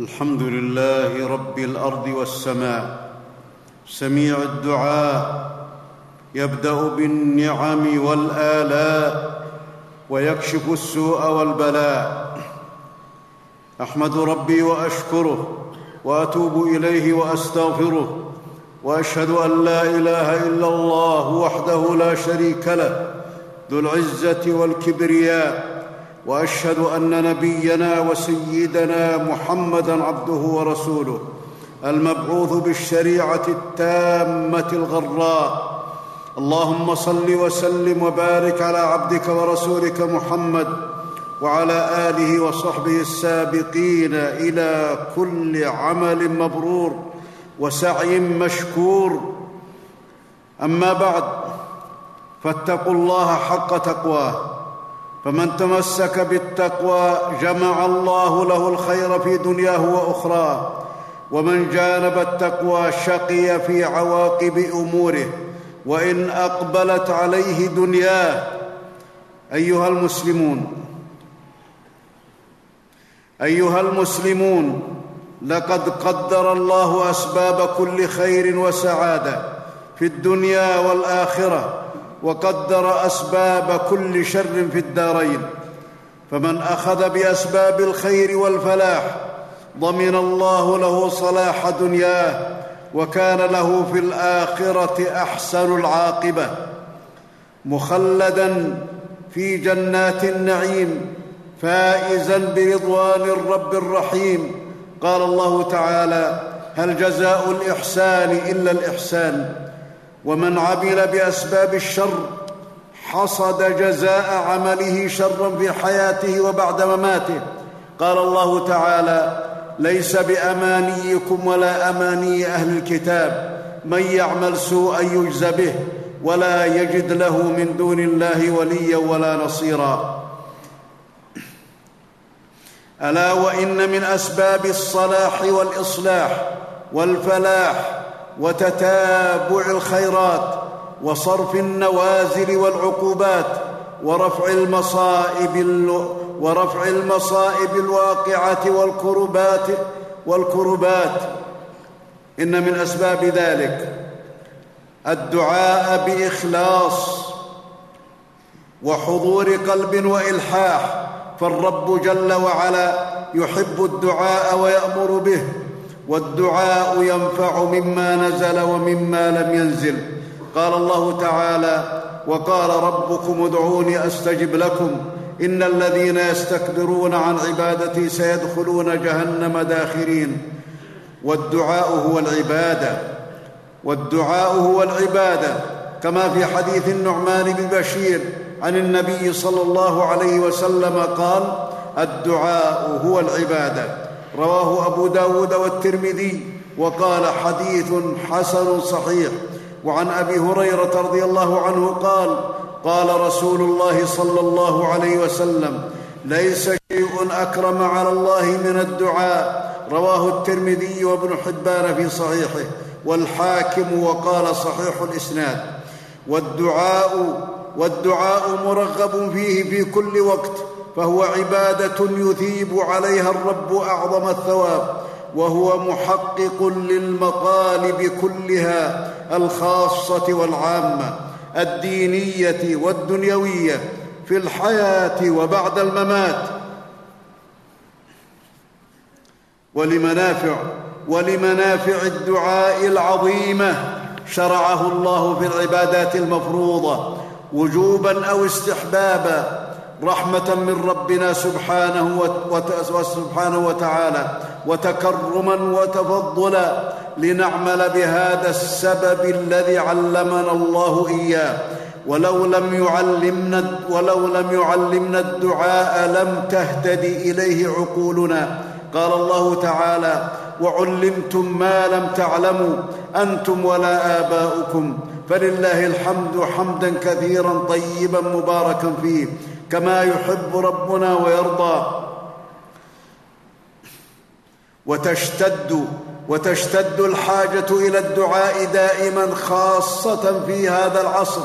الحمد لله رب الأرض والسماء سميع الدعاء يبدأ بالنعم والآلاء ويكشف السوء والبلاء. أحمد ربي وأشكره وأتوب إليه وأستغفره وأشهد أن لا إله إلا الله وحده لا شريك له ذو العزة والكبرياء. وأشهد أن نبينا وسيدنا محمدا عبده ورسوله المبعوث بالشريعة التامة الغراء. اللهم صل وسلم وبارك على عبدك ورسولك محمد وعلى آله وصحبه السابقين إلى كل عمل مبرور وسعي مشكور. أما بعد فاتقوا الله حق تقواه. فمن تمسك بالتقوى جمع الله له الخير في دنياه وأخراه ومن جانب التقوى شقي في عواقب أموره وإن أقبلت عليه دنياه. أيها المسلمون أيها المسلمون لقد قدر الله أسباب كل خير وسعادة في الدنيا والآخرة. وقدر أسباب كل شر في الدارين. فمن أخذ بأسباب الخير والفلاح ضمن الله له صلاح دنياه وكان له في الآخرة أحسن العاقبة. مخلدا في جنات النعيم فائزا برضوان الرب الرحيم. قال الله تعالى هل جزاء الإحسان إلا الإحسان؟ ومن عمل بأسباب الشر حصد جزاء عمله شرا في حياته وبعد مماته. قال الله تعالى ليس بأمانيكم ولا أماني أهل الكتاب. من يعمل سوءا يجز به ولا يجد له من دون الله وليا ولا نصيرا. ألا وإن من أسباب الصلاح والإصلاح والفلاح وتتابع الخيرات وصرف النوازل والعقوبات ورفع المصائب ورفع المصائب الواقعه والكربات والكربات. إن من أسباب ذلك الدعاء بإخلاص وحضور قلب وإلحاح فالرب جل وعلا يحب الدعاء ويأمر به. والدعاء ينفع مما نزل ومما لم ينزل. قال الله تعالى وقال ربكم ادعوني أستجب لكم. إن الذين يستكبرون عن عبادتي سيدخلون جهنم داخرين. والدعاء هو العبادة. والدعاء هو العبادة. كما في حديث النعمان بن بشير عن النبي صلى الله عليه وسلم قال الدعاء هو العبادة. رواه أبو داود والترمذي وقال حديث حسن صحيح. وعن أبي هريرة رضي الله عنه قال قال رسول الله صلى الله عليه وسلم ليس شيء أكرم على الله من الدعاء. رواه الترمذي وابن حبان في صحيحه. والحاكم وقال صحيح الإسناد. والدعاء والدعاء مرغب فيه في كل وقت. فهو عبادة يثيب عليها الرب أعظم الثواب وهو محقق للمطالب كلها الخاصة والعامة الدينية والدنيوية في الحياة وبعد الممات. ولمنافع ولمنافع الدعاء العظيمة شرعه الله في العبادات المفروضة وجوبا أو استحبابا رحمة من ربنا سبحانه وسبحانه وتعالى وتكرما وتفضلا لنعمل بهذا السبب الذي علمنا الله إياه. ولو لم يعلمنا ولو لم يعلمنا الدعاء لم تهتد إليه عقولنا. قال الله تعالى وعلمتم ما لم تعلموا أنتم ولا آباؤكم. فلله الحمد حمدا كثيرا طيبا مباركا فيه. كما يحب ربنا ويرضى. وتشتد وتشتد الحاجة إلى الدعاء دائما خاصة في هذا العصر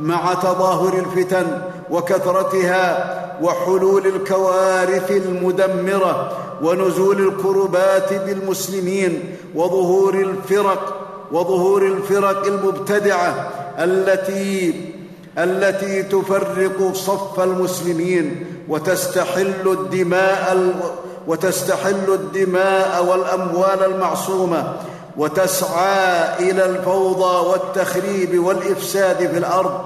مع تظاهر الفتن وكثرتها وحلول الكوارث المدمرة ونزول الكربات بالمسلمين وظهور الفرق وظهور الفرق المبتدعة التي التي تفرق صف المسلمين وتستحل الدماء وتستحل الدماء والأموال المعصومة وتسعى إلى الفوضى والتخريب والإفساد في الأرض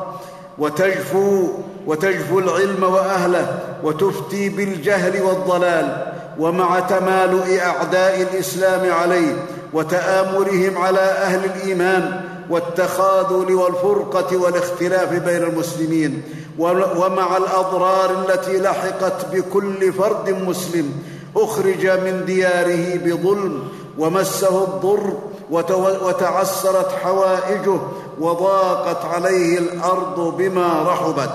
وتجفو وتجفو العلم وأهله وتفتي بالجهل والضلال ومع تمالؤ أعداء الإسلام عليه وتآمرهم على أهل الإيمان والتخاذل والفرقة والاختلاف بين المسلمين ومع الأضرار التي لحقت بكل فرد مسلم أخرج من دياره بظلم ومسه الضر وتعسرت حوائجه وضاقت عليه الأرض بما رحبت.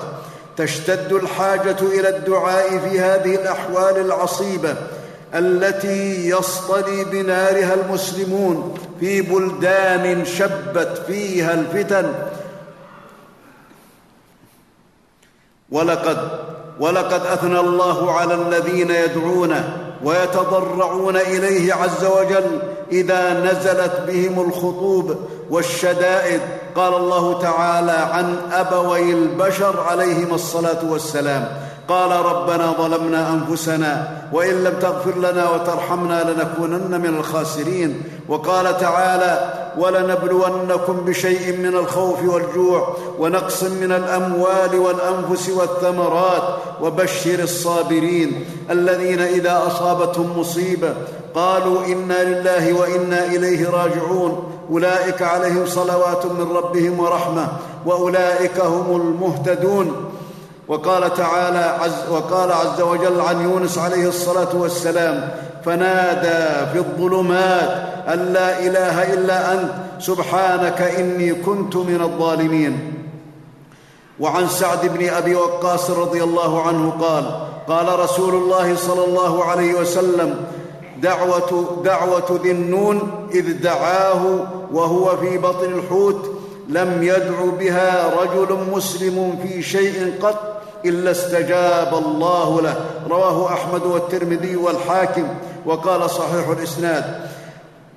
تشتد الحاجة إلى الدعاء في هذه الأحوال العصيبة التي يصطلي بنارها المسلمون في بلدان شبت فيها الفتن. ولقد ولقد أثنى الله على الذين يدعونه ويتضرعون إليه عز وجل إذا نزلت بهم الخطوب والشدائد. قال الله تعالى عن أبوي البشر عليهما الصلاة والسلام. قال ربنا ظلمنا أنفسنا وإن لم تغفر لنا وترحمنا لنكونن من الخاسرين. وقال تعالى ولنبلونكم بشيء من الخوف والجوع ونقص من الأموال والأنفس والثمرات وبشر الصابرين الذين إذا أصابتهم مصيبة قالوا إنا لله وإنا إليه راجعون. أولئك عليهم صلوات من ربهم ورحمة وأولئك هم المهتدون. وقال تعالى عز وقال عز وجل عن يونس عليه الصلاة والسلام فنادى في الظلمات أن لا إله إلا أنت سبحانك إني كنت من الظالمين. وعن سعد بن أبي وقاص رضي الله عنه قال قال رسول الله صلى الله عليه وسلم دعوه دعوة ذي النون إذ دعاه وهو في بطن الحوت لم يدع بها رجل مسلم في شيء قط إلا استجاب الله له. رواه أحمد والترمذي والحاكم وقال صحيح الإسناد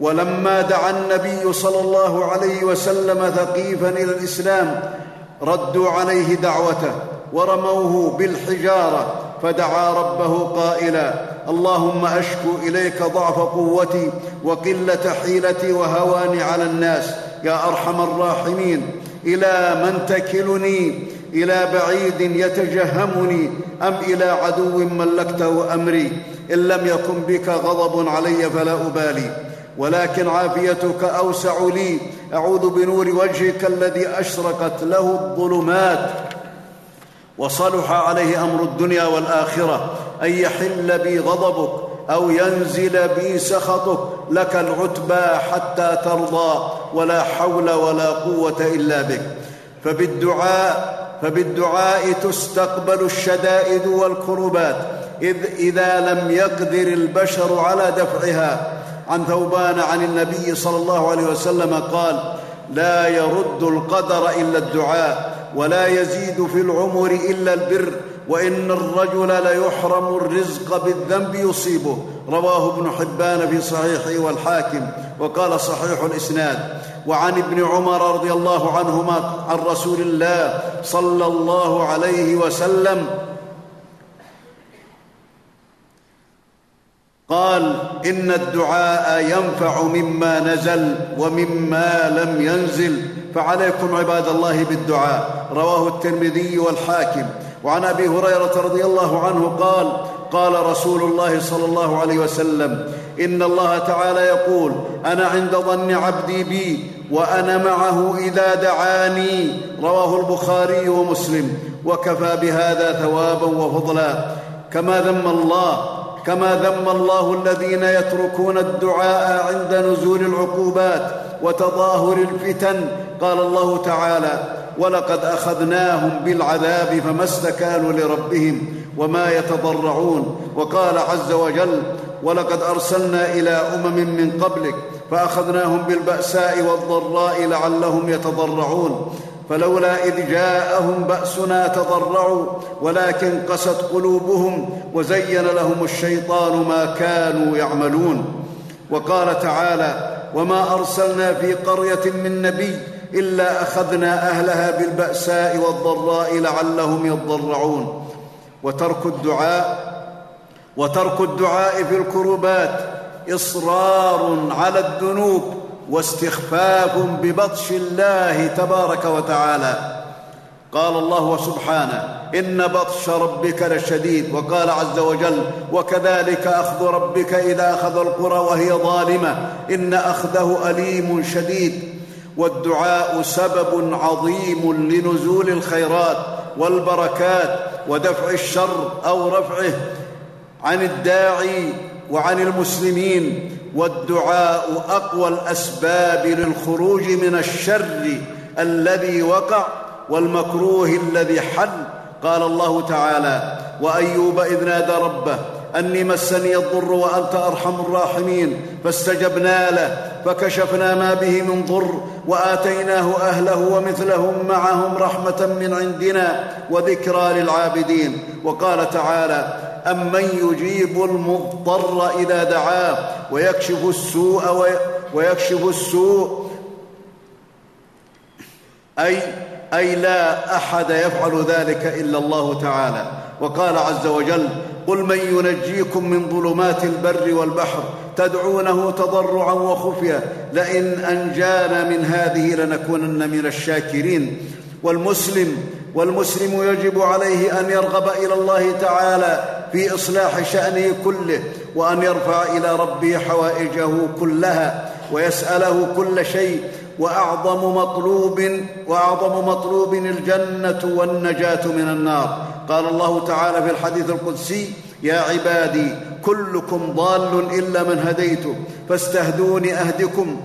ولما دعا النبي صلى الله عليه وسلم ثقيفا إلى الإسلام ردوا عليه دعوته ورموه بالحجارة فدعا ربه قائلا اللهم أشكو إليك ضعف قوتي وقلة حيلتي وهواني على الناس يا أرحم الراحمين إلى من تكلني إلى بعيد يتجهمني أم إلى عدو ملكته أمري؟ إن لم يكن بك غضب علي فلا أبالي. ولكن عافيتك أوسع لي. أعوذ بنور وجهك الذي أشرقت له الظلمات. وصلح عليه أمر الدنيا والآخرة. أن يحل بي غضبك أو ينزل بي سخطك. لك العتبى حتى ترضى. ولا حول ولا قوة إلا بك. فبالدعاء فبالدعاء تستقبل الشدائد والكربات إذ إذا لم يقدر البشر على دفعها. عن ثوبان عن النبي صلى الله عليه وسلم قال لا يرد القدر إلا الدعاء ولا يزيد في العمر إلا البر وإن الرجل ليحرم الرزق بالذنب يصيبه. رواه ابن حبان في صحيحه والحاكم. وقال صحيح الإسناد. وعن ابن عمر رضي الله عنهما عن رسول الله صلى الله عليه وسلم قال إن الدعاء ينفع مما نزل ومما لم ينزل. فعليكم عباد الله بالدعاء. رواه الترمذي والحاكم. وعن أبي هريرة رضي الله عنه قال قال رسول الله صلى الله عليه وسلم إن الله تعالى يقول أنا عند ظن عبدي بي وأنا معه إذا دعاني رواه البخاري ومسلم وكفى بهذا ثوابا وفضلا. كما ذم الله كما ذم الله الذين يتركون الدعاء عند نزول العقوبات وتظاهر الفتن. قال الله تعالى ولقد أخذناهم بالعذاب فما استكانوا لربهم وما يتضرعون وقال عز وجل ولقد أرسلنا إلى أمم من قبلك فأخذناهم بالبأساء والضراء لعلهم يتضرعون فلولا إذ جاءهم بأسنا تضرعوا ولكن قست قلوبهم وزين لهم الشيطان ما كانوا يعملون. وقال تعالى وما أرسلنا في قرية من نبي إلا أخذنا أهلها بالبأساء والضراء لعلهم يضرعون. وترك الدعاء وترك الدعاء في الكربات إصرار على الذنوب. واستخفاف ببطش الله تبارك وتعالى. قال الله سبحانه إن بطش ربك لشديد وقال عز وجل وكذلك أخذ ربك إذا أخذ القرى وهي ظالمة إن أخذه أليم شديد. والدعاء سبب عظيم لنزول الخيرات والبركات ودفع الشر أو رفعه عن الداعي وعن المسلمين والدعاء أقوى الأسباب للخروج من الشر الذي وقع والمكروه الذي حل. قال الله تعالى وأيوب إذ نادى ربه أني مسني الضر وأنت أرحم الراحمين. فاستجبنا له فكشفنا ما به من ضر وآتيناه أهله ومثلهم معهم رحمة من عندنا وذكرى للعابدين. وقال تعالى امن يجيب المضطر إذا دعاه ويكشف السوء ويكشف السوء؟ اي أي لا أحد يفعل ذلك إلا الله تعالى. وقال عز وجل قل من ينجيكم من ظلمات البر والبحر تدعونه تضرعا وخفيا لئن أنجانا من هذه لنكونن من الشاكرين. والمسلم والمسلم يجب عليه أن يرغب إلى الله تعالى في إصلاح شأنه كله وأن يرفع إلى ربه حوائجه كلها ويسأله كل شيء وأعظم مطلوب وأعظم مطلوب الجنة والنجاة من النار. قال الله تعالى في الحديث القدسي يا عبادي كلكم ضال إلا من هديته فاستهدوني أهدكم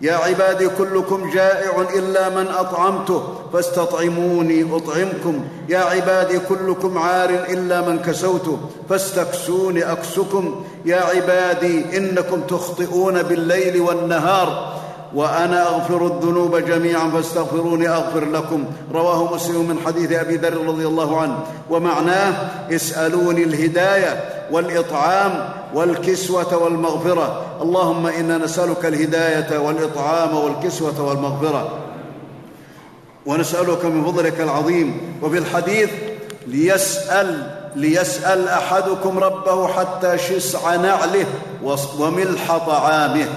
يا عبادي كلكم جائع إلا من أطعمته فاستطعموني أطعمكم. يا عبادي كلكم عار إلا من كسوته فاستكسوني أكسكم. يا عبادي إنكم تخطئون بالليل والنهار وأنا أغفر الذنوب جميعا فاستغفروني أغفر لكم. رواه مسلم من حديث أبي ذر رضي الله عنه. ومعناه اسألوني الهداية. والإطعام والكسوة والمغفرة. اللهم إنا نسألك الهداية والإطعام والكسوة والمغفرة. ونسألك من فضلك العظيم وفي الحديث ليسأل ليسأل أحدكم ربه حتى شسع نعله وملح طعامه.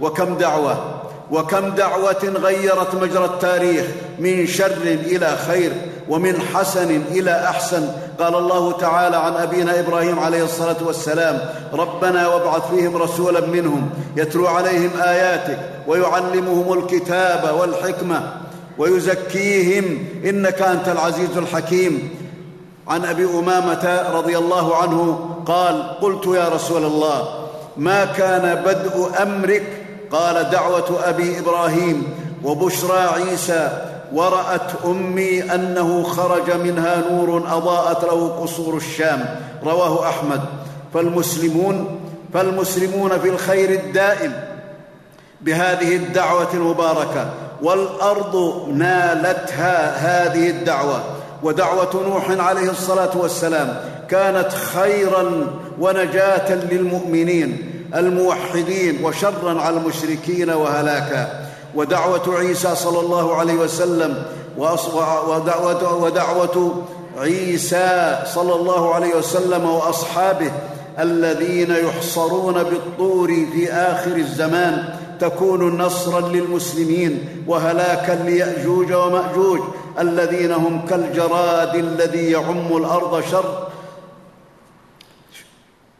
وكم دعوة وكم دعوة غيرت مجرى التاريخ من شر إلى خير. ومن حسن إلى أحسن. قال الله تعالى عن أبينا إبراهيم عليه الصلاة والسلام ربنا وابعث فيهم رسولا منهم يتلو عليهم آياتك ويعلمهم الكتاب والحكمة ويزكيهم. إنك أنت العزيز الحكيم. عن أبي أمامة رضي الله عنه قال قلت يا رسول الله ما كان بدء أمرك؟ قال دعوة أبي إبراهيم وبشرى عيسى ورأت أمي أنه خرج منها نور أضاءت له قصور الشام. رواه أحمد. فالمسلمون فالمسلمون في الخير الدائم بهذه الدعوة المباركة. والأرض نالتها هذه الدعوة. ودعوة نوح عليه الصلاة والسلام كانت خيرا ونجاة للمؤمنين الموحدين وشرا على المشركين وهلاكا. ودعوة عيسى صلى الله عليه وسلم ودعوة, ودعوة عيسى صلى الله عليه وسلم وأصحابه الذين يحصرون بالطور في آخر الزمان تكون نصرا للمسلمين وهلاكا ليأجوج ومأجوج الذين هم كالجراد الذي يعم الأرض شر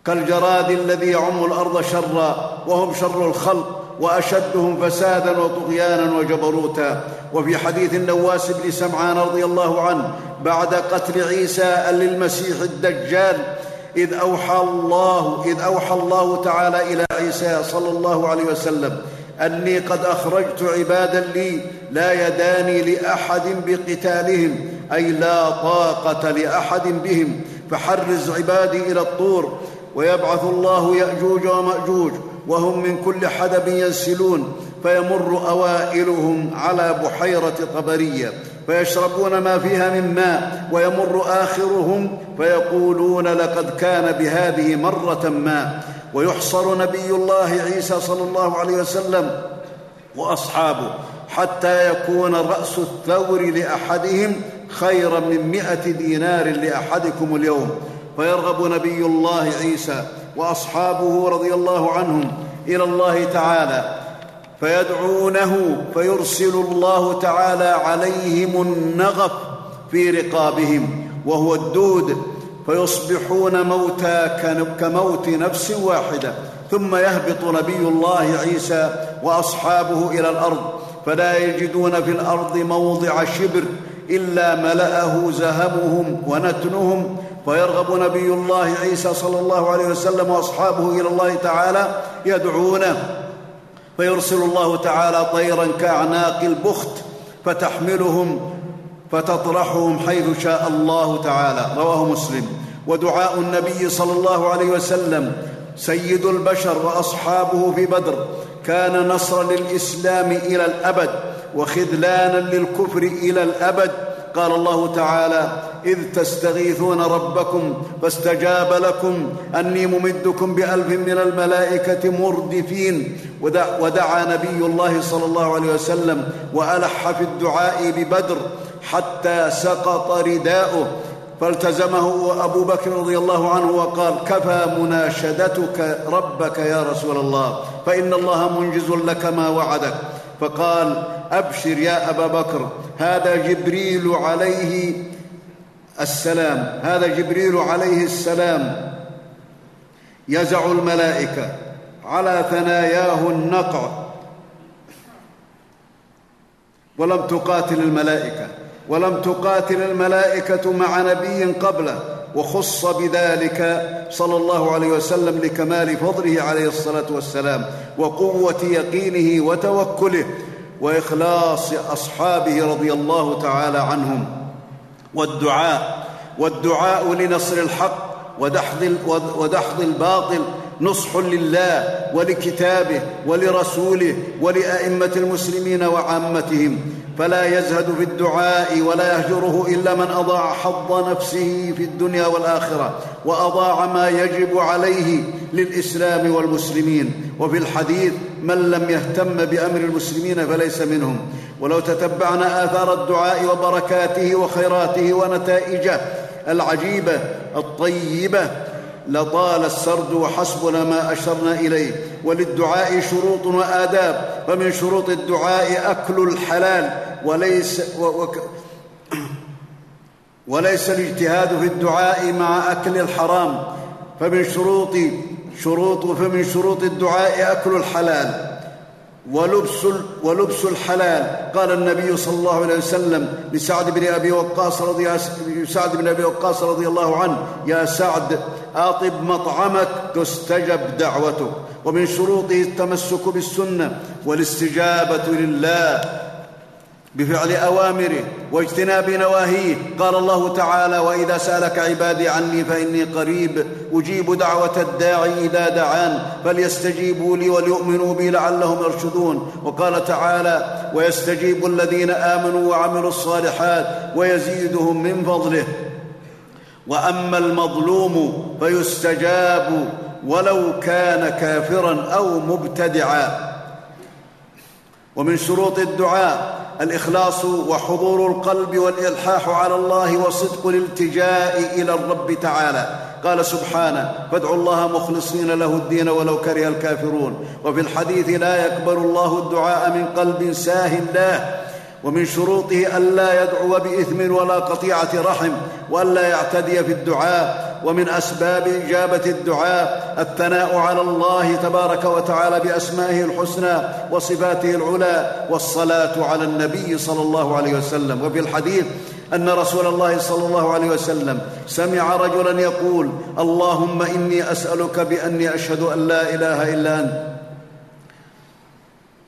كالجراد الذي يعم الأرض شرا وهم شر الخلق. وأشدهم فسادا وطغيانا وجبروتا. وفي حديث النواس بن سمعان رضي الله عنه بعد قتل عيسى للمسيح الدجال إذ أوحى الله إذ أوحى الله تعالى إلى عيسى صلى الله عليه وسلم أني قد أخرجت عبادا لي لا يداني لأحد بقتالهم أي لا طاقة لأحد بهم فحرز عبادي إلى الطور. ويبعث الله يأجوج ومأجوج وهم من كل حدب ينسلون فيمر أوائلهم على بحيرة طبريه فيشربون ما فيها من ماء ويمر آخرهم فيقولون لقد كان بهذه مرة ما ويحصر نبي الله عيسى صلى الله عليه وسلم وأصحابه حتى يكون رأس الثور لأحدهم خيرا من مائه دينار لأحدكم اليوم فيرغب نبي الله عيسى وأصحابه رضي الله عنهم إلى الله تعالى فيدعونه فيرسل الله تعالى عليهم النغف في رقابهم وهو الدود فيصبحون موتى كموت نفس واحدة ثم يهبط نبي الله عيسى وأصحابه إلى الأرض فلا يجدون في الأرض موضع شبر إلا ملأه زهمهم ونتنهم فيرغب نبي الله عيسى صلى الله عليه وسلم وأصحابه إلى الله تعالى يدعونه. فيرسل الله تعالى طيرا كأعناق البخت فتحملهم فتطرحهم حيث شاء الله تعالى. رواه مسلم. ودعاء النبي صلى الله عليه وسلم سيد البشر وأصحابه في بدر. كان نصرا للإسلام إلى الأبد وخذلانا للكفر إلى الأبد. قال الله تعالى إذ تستغيثون ربكم فاستجاب لكم. أني ممدكم بألف من الملائكة مردفين. ودعا نبي الله صلى الله عليه وسلم وألح في الدعاء ببدر حتى سقط رداؤه. فالتزمه أبو بكر رضي الله عنه وقال كفى مناشدتك ربك يا رسول الله. فإن الله منجز لك ما وعدك. فقال أبشر يا أبا بكر هذا جبريل عليه السلام هذا جبريل عليه السلام. يزع الملائكة على ثناياه النقع. ولم تقاتل الملائكة ولم تقاتل الملائكة مع نبي قبله. وخص بذلك صلى الله عليه وسلم لكمال فضله عليه الصلاة والسلام وقوة يقينه وتوكله وإخلاص أصحابه رضي الله تعالى عنهم. والدعاء والدعاء لنصر الحق ودحض ودحض الباطل نصح لله ولكتابه ولرسوله ولأئمة المسلمين وعامتهم. فلا يزهد في الدعاء ولا يهجره إلا من أضاع حظ نفسه في الدنيا والآخرة وأضاع ما يجب عليه للإسلام والمسلمين. وفي الحديث من لم يهتم بأمر المسلمين فليس منهم. ولو تتبعنا آثار الدعاء وبركاته وخيراته ونتائجه العجيبة الطيبة لطال السرد وحسبنا ما أشرنا إليه. وللدعاء شروط وآداب. فمن شروط الدعاء أكل الحلال. وليس وليس الاجتهاد في الدعاء مع أكل الحرام. فمن شروط شروط فمن شروط الدعاء أكل الحلال. ولبس ولبس الحلال. قال النبي صلى الله عليه وسلم لسعد بن أبي وقاص رضي سعد بن أبي وقاص رضي الله عنه يا سعد أطب مطعمك تستجب دعوتك. ومن شروطه التمسك بالسنة والاستجابة لله. بفعل أوامره واجتناب نواهيه. قال الله تعالى وإذا سألك عبادي عني فإني قريب أجيب دعوة الداعي إذا دعان فليستجيبوا لي وليؤمنوا بي لعلهم يرشدون. وقال تعالى ويستجيب الذين آمنوا وعملوا الصالحات ويزيدهم من فضله. وأما المظلوم فيستجاب ولو كان كافرا أو مبتدعا. ومن شروط الدعاء الإخلاص وحضور القلب والإلحاح على الله وصدق الالتجاء إلى الرب تعالى. قال سبحانه فادعوا الله مخلصين له الدين ولو كره الكافرون. وفي الحديث لا يقبل الله الدعاء من قلب ساه الله. ومن شروطه الا يدعو بإثم ولا قطيعة رحم والا يعتدي في الدعاء. ومن أسباب إجابة الدعاء الثناء على الله تبارك وتعالى بأسمائه الحسنى وصفاته العلى والصلاة على النبي صلى الله عليه وسلم. وفي الحديث أن رسول الله صلى الله عليه وسلم سمع رجلا يقول اللهم إني أسألك بأني أشهد أن لا إله إلا أنت.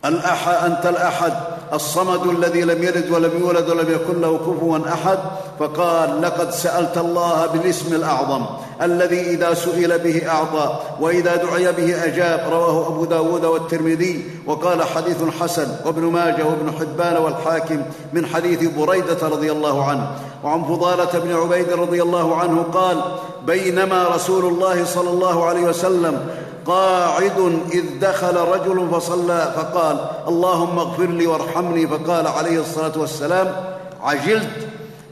الأحد أنت الأحد الصمد الذي لم يلد ولم يولد ولم يكن له كفوا أحد فقال لقد سألت الله بالاسم الأعظم الذي إذا سئل به أعطى وإذا دعي به أجاب. رواه أبو داود والترمذي وقال حديث حسن وابن ماجه وابن حبان والحاكم من حديث بريدة رضي الله عنه وعن فضالة بن عبيد رضي الله عنه قال بينما رسول الله صلى الله عليه وسلم قاعد إذ دخل رجل فصلى فقال اللهم اغفر لي وارحمني فقال عليه الصلاة والسلام عجلت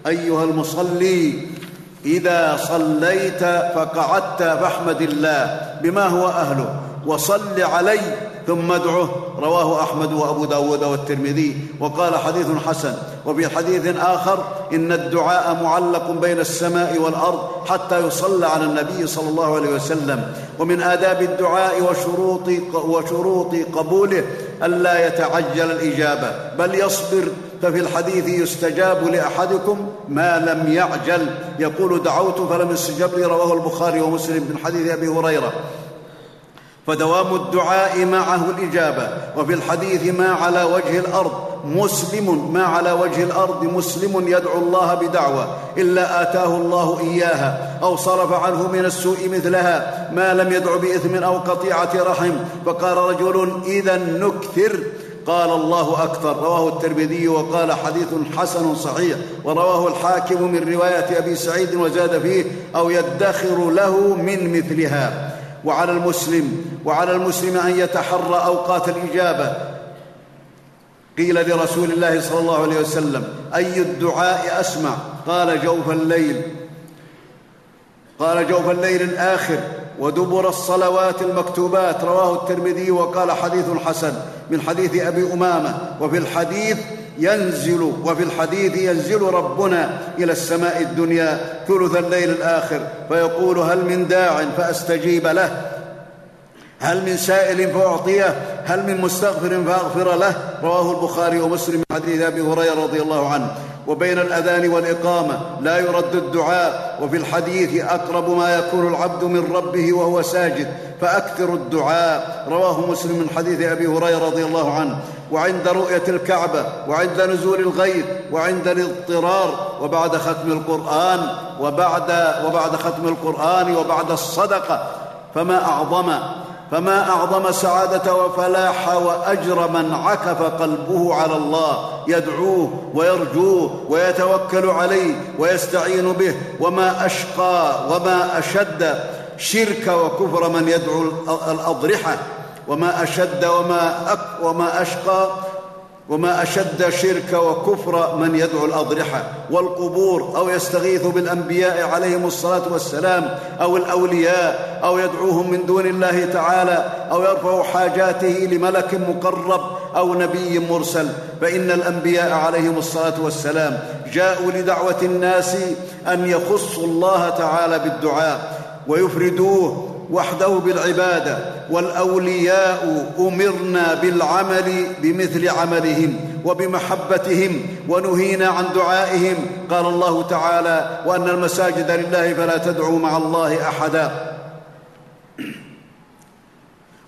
أيها المصلي إذا صليت فقعدت فاحمد الله بما هو أهله وصل علي ثم ادعه. رواه أحمد وأبو داود والترمذي. وقال حديث حسن. وفي حديث آخر إن الدعاء معلق بين السماء والأرض حتى يصلى على النبي صلى الله عليه وسلم. ومن آداب الدعاء وشروط وشروط قبوله ألا يتعجل الإجابة. بل يصبر. ففي الحديث يستجاب لأحدكم ما لم يعجل. يقول دعوت فلم يستجب لي. رواه البخاري ومسلم من حديث أبي هريرة. فدوام الدعاء معه الإجابة. وفي الحديث ما على وجه الأرض مسلم ما على وجه الأرض مسلم يدعو الله بدعوة إلا آتاه الله إياها أو صرف عنه من السوء مثلها ما لم يدع بإثم أو قطيعة رحم. فقال رجل إذا نكثر. قال الله أكثر. رواه الترمذي وقال حديث حسن صحيح ورواه الحاكم من رواية أبي سعيد وزاد فيه أو يدخر له من مثلها. وعلى المسلم وعلى المسلم أن يتحرى أوقات الإجابة. قيل لرسول الله صلى الله عليه وسلم أي الدعاء أسمع؟ قال جوف الليل. قال جوف الليل الآخر ودبر الصلوات المكتوبات رواه الترمذي وقال حديث حسن من حديث أبي أمامة. وفي الحديث ينزل وفي الحديث ينزل ربنا إلى السماء الدنيا ثلث الليل الآخر فيقول هل من داع فأستجيب له؟ هل من سائل فأعطيه؟ هل من مستغفر فأغفر له؟ رواه البخاري ومسلم من حديث أبي هريرة رضي الله عنه. وبين الأذان والإقامة لا يرد الدعاء وفي الحديث أقرب ما يكون العبد من ربه وهو ساجد فأكثر الدعاء. رواه مسلم من حديث أبي هريرة رضي الله عنه. وعند رؤية الكعبة وعند نزول الغيث وعند الاضطرار وبعد ختم القرآن وبعد وبعد ختم القرآن وبعد الصدقة. فما أعظم فما أعظم سعادة وفلاح وأجر من عكف قلبه على الله يدعوه ويرجوه ويتوكل عليه ويستعين به. وما أشقى وما أشد شرك وكفر من يدعو الأضرحة. وما أشد وما أك وما أشقى وما أشد شرك وكفر من يدعو الأضرحة والقبور أو يستغيث بالأنبياء عليهم الصلاة والسلام أو الأولياء أو يدعوهم من دون الله تعالى أو يرفع حاجاته لملك مقرب أو نبي مرسل فإن الأنبياء عليهم الصلاة والسلام جاءوا لدعوة الناس أن يخصوا الله تعالى بالدعاء ويفردوه وحده بالعبادة والأولياء أمرنا بالعمل بمثل عملهم وبمحبتهم ونهينا عن دعائهم. قال الله تعالى وأن المساجد لله فلا تدعوا مع الله أحدا.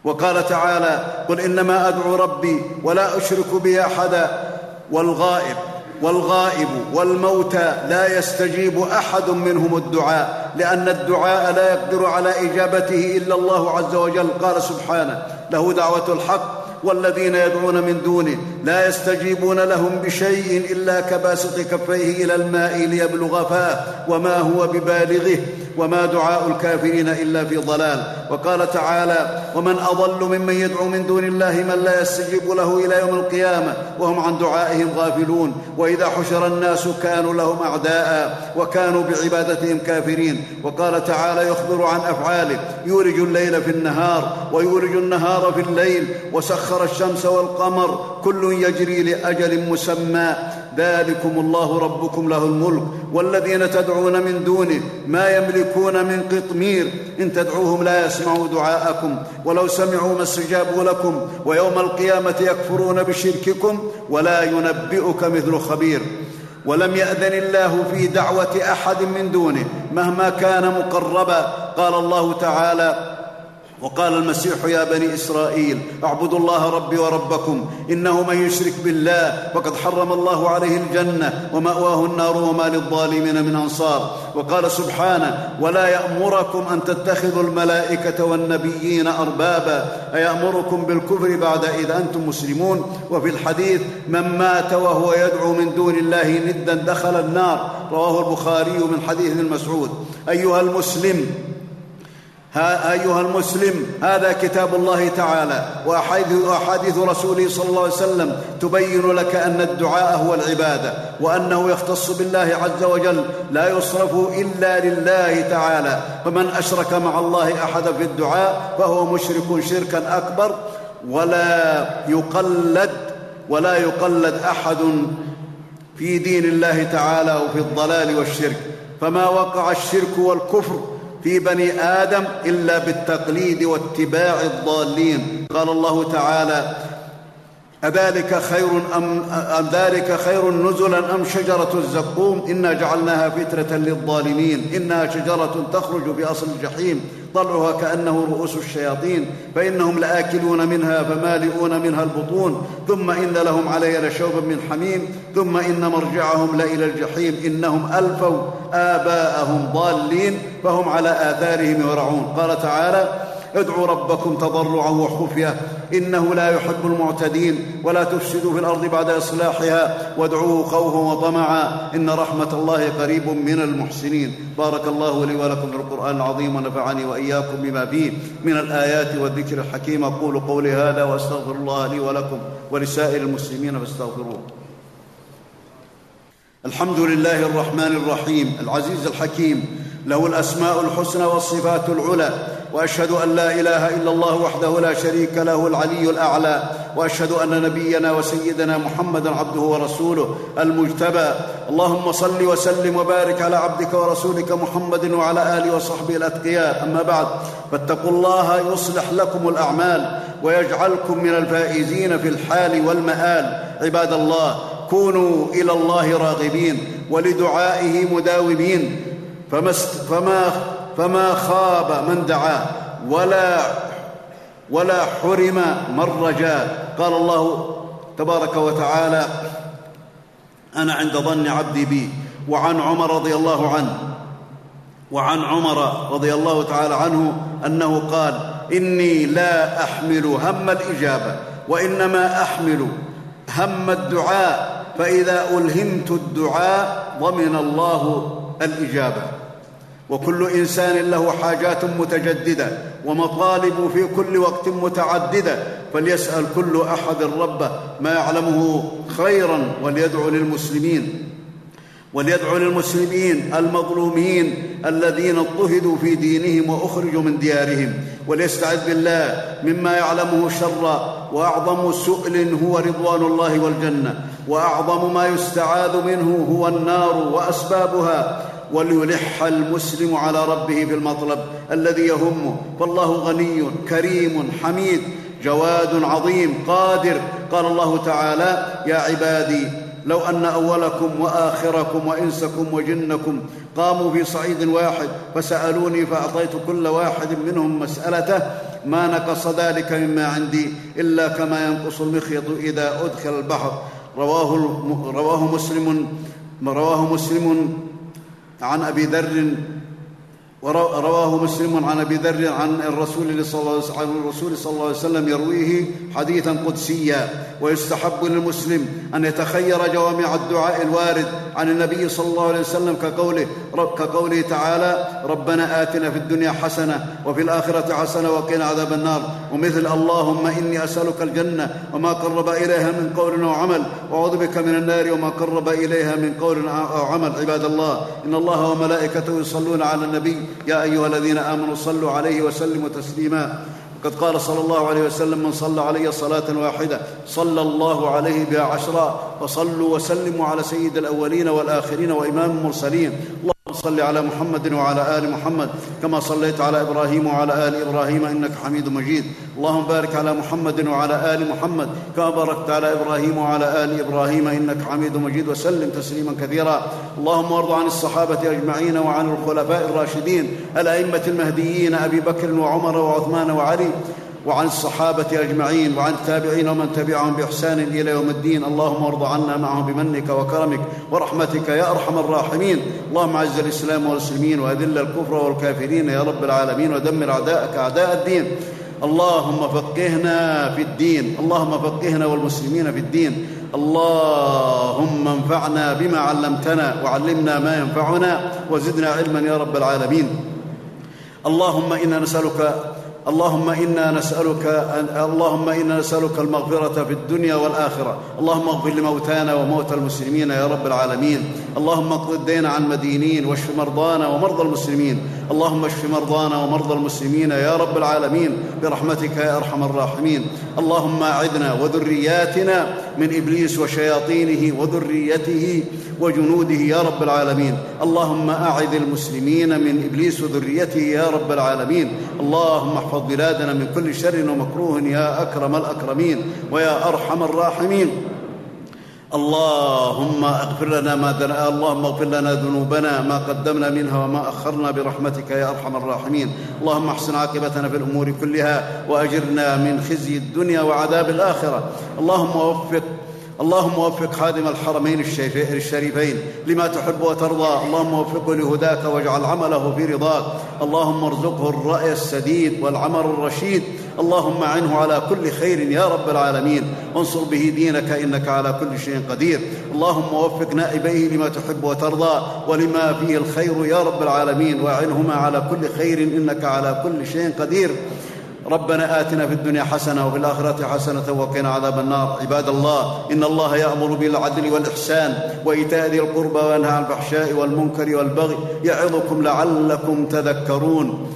وقال تعالى قل إنما أدعو ربي ولا أشرك به أحدا. والغائب والغائب والموتى لا يستجيب أحد منهم الدعاء لأن الدعاء لا يقدر على إجابته إلا الله عز وجل. قال سبحانه له دعوة الحق والذين يدعون من دونه لا يستجيبون لهم بشيء إلا كباسط كفيه إلى الماء ليبلغ فاه وما هو ببالغه وما دعاء الكافرين إلا في ضلال. وقال تعالى ومن أضل ممن يدعو من دون الله من لا يستجيب له إلى يوم القيامة. وهم عن دعائهم غافلون. وإذا حشر الناس كانوا لهم أعداء وكانوا بعبادتهم كافرين. وقال تعالى يخبر عن أفعاله يولج الليل في النهار ويولج النهار في الليل وسخر الشمس والقمر. كل يجري لأجل مسمى. ذلكم الله ربكم له الملك والذين تدعون من دونه ما يملكون من قطمير. إن تدعوهم لا يسمعوا دعاءكم ولو سمعوا ما استجابوا لكم ويوم القيامة يكفرون بشرككم ولا ينبئك مثل خبير. ولم يأذن الله في دعوة أحد من دونه مهما كان مقربا. قال الله تعالى وقال المسيح يا بني إسرائيل اعبدوا الله ربي وربكم إنه من يشرك بالله فقد حرم الله عليه الجنة ومأواه النار وما للظالمين من أنصار وقال سبحانه ولا يأمركم أن تتخذوا الملائكة والنبيين أربابا أيأمركم بالكفر بعد إذ أنتم مسلمون؟ وفي الحديث من مات وهو يدعو من دون الله ندا دخل النار رواه البخاري من حديث ابن مسعود. أيها المسلم ها أيها المسلم هذا كتاب الله تعالى واحاديث رسوله صلى الله عليه وسلم تبين لك أن الدعاء هو العبادة وأنه يختص بالله عز وجل لا يصرف إلا لله تعالى فمن أشرك مع الله أحدا في الدعاء فهو مشرك شركا أكبر ولا يقلد ولا يقلد أحد في دين الله تعالى وفي الضلال والشرك فما وقع الشرك والكفر في بني آدم إلا بالتقليد واتباع الضالين. قال الله تعالى أذلك خير أم أذلك خير نزلا أم شجرة الزقوم؟ إنا جعلناها فترة للظالمين. إنها شجرة تخرج في أصل الجحيم طلعها كأنه رؤوس الشياطين. فإنهم لآكلون منها فمالئون منها البطون. ثم إن لهم علي لشوبا من حميم. ثم إن مرجعهم لإلى الجحيم. إنهم ألفوا آباءهم ضالين. فهم على آثارهم يرعون قال تعالى ادعوا ربكم تضرعا وخفية إنه لا يحب المعتدين ولا تفسدوا في الأرض بعد إصلاحها وادعوه خوفا وطمعا إن رحمة الله قريب من المحسنين. بارك الله لي ولكم في القرآن العظيم ونفعني وإياكم بما فيه من الآيات والذكر الحكيم. أقول قولي هذا وأستغفر الله لي ولكم ولسائر المسلمين فاستغفروه. الحمد لله الرحمن الرحيم العزيز الحكيم له الأسماء الحسنى والصفات العلى وأشهد أن لا إله إلا الله وحده لا شريك له العلي الأعلى وأشهد أن نبينا وسيدنا محمدا عبده ورسوله المجتبى. اللهم صل وسلم وبارك على عبدك ورسولك محمد وعلى آله وصحبه الأتقياء. أما بعد فاتقوا الله يصلح لكم الأعمال ويجعلكم من الفائزين في الحال والمآل. عباد الله كونوا إلى الله راغبين ولدعائه مداومين. فما, فما, فما خاب من دعاه ولا ولا حرم من رجاه قال الله تبارك وتعالى أنا عند ظن عبدي بي. وعن عمر رضي الله عنه وعن عمر رضي الله تعالى عنه أنه قال إني لا أحمل هم الإجابة وإنما أحمل هم الدعاء فإذا ألهمت الدعاء ضمن الله الإجابة. وكل إنسان له حاجات متجددة ومطالب في كل وقت متعددة فليسأل كل أحد ربه ما يعلمه خيرا وليدعو للمسلمين. وليدعو للمسلمين المظلومين الذين اضطهدوا في دينهم وأخرجوا من ديارهم وليستعذ بالله مما يعلمه شرا وأعظم سؤل هو رضوان الله والجنة. وأعظم ما يستعاذ منه هو النار وأسبابها. وليلح المسلم على ربه في المطلب الذي يهمه. فالله غني كريم حميد جواد عظيم قادر. قال الله تعالى يا عبادي لو أن أولكم وآخركم وإنسكم وجنكم قاموا في صعيد واحد فسألوني فأعطيت كل واحد منهم مسألته ما نقص ذلك مما عندي إلا كما ينقص المخيط إذا أدخل البحر. رواه رواه مسلم رواه مسلم عن أبي ذر ورواه مسلم عن أبي ذر عن الرسول صلى الله عليه وسلم يرويه حديثا قدسيا. ويستحب للمسلم أن يتخير جوامع الدعاء الوارد عن النبي صلى الله عليه وسلم كقوله كقوله تعالى ربنا آتنا في الدنيا حسنة وفي الآخرة حسنة وقنا عذاب النار. ومثل اللهم إني أسألك الجنة وما قرب إليها من قول أو عمل. وأعوذ بك من النار وما قرب إليها من قول أو عمل. عباد الله إن الله وملائكته يصلون على النبي يا أيها الذين آمنوا صلوا عليه وسلموا تسليما. وقد قال صلى الله عليه وسلم من صلى علي صلاة واحدة صلى الله عليه بها عشرا فصلوا وسلموا على سيد الأولين والآخرين وإمام المرسلين. صل على محمد وعلى آل محمد كما صليت على إبراهيم وعلى آل إبراهيم إنك حميد مجيد. اللهم بارك على محمد وعلى آل محمد كما باركت على إبراهيم وعلى آل إبراهيم إنك حميد مجيد. وسلم تسليما كثيرا. اللهم وارض عن الصحابة أجمعين وعن الخلفاء الراشدين الأئمة المهديين أبي بكر وعمر وعثمان وعلي. وعن الصحابة أجمعين وعن التابعين ومن تبعهم بإحسان إلى يوم الدين. اللهم وارض عنا معهم بمنك وكرمك ورحمتك يا أرحم الراحمين. اللهم أعز الإسلام والمسلمين وأذل الكفر والكافرين يا رب العالمين ودمر أعداءك أعداء الدين. اللهم فقهنا في الدين. اللهم فقهنا والمسلمين في الدين. اللهم انفعنا بما علمتنا وعلمنا ما ينفعنا وزدنا علما يا رب العالمين. اللهم إنا نسألك اللهم إنا نسألك اللهم إنا نسألك المغفرة في الدنيا والآخرة. اللهم اغفر لموتانا وموتى المسلمين يا رب العالمين. اللهم اقض الدين عن مدينين واشف مرضانا ومرضى المسلمين. اللهم اشف مرضانا ومرضى المسلمين يا رب العالمين برحمتك يا أرحم الراحمين. اللهم اعذنا وذرياتنا من إبليس وشياطينه وذريته وجنوده يا رب العالمين. اللهم أعذ المسلمين من إبليس وذريته يا رب العالمين. اللهم احفظ بلادنا من كل شر ومكروه يا أكرم الأكرمين ويا أرحم الراحمين. اللهم اغفر لنا ما دن... اللهم اغفر لنا ذنوبنا ما قدمنا منها وما أخرنا برحمتك يا أرحم الراحمين. اللهم احسن عاقبتنا في الأمور كلها وأجرنا من خزي الدنيا وعذاب الآخرة. اللهم وفق اللهم وفق خادم الحرمين الشريفين لما تحب وترضى. اللهم وفقه لهداك واجعل عمله في رضاك. اللهم ارزقه الرأي السديد والعمل الرشيد. اللهم اعنه على كل خير يا رب العالمين. وانصر به دينك إنك على كل شيء قدير. اللهم وفق نائبيه لما تحب وترضى ولما فيه الخير يا رب العالمين. وأعنهما على كل خير إنك على كل شيء قدير. ربنا آتنا في الدنيا حسنة وفي الآخرة حسنة وقنا عذاب النار. عباد الله إن الله يأمر بالعدل والإحسان وإيتاء ذي القربى وينهى عن الفحشاء والمنكر والبغي. يعظكم لعلكم تذكرون.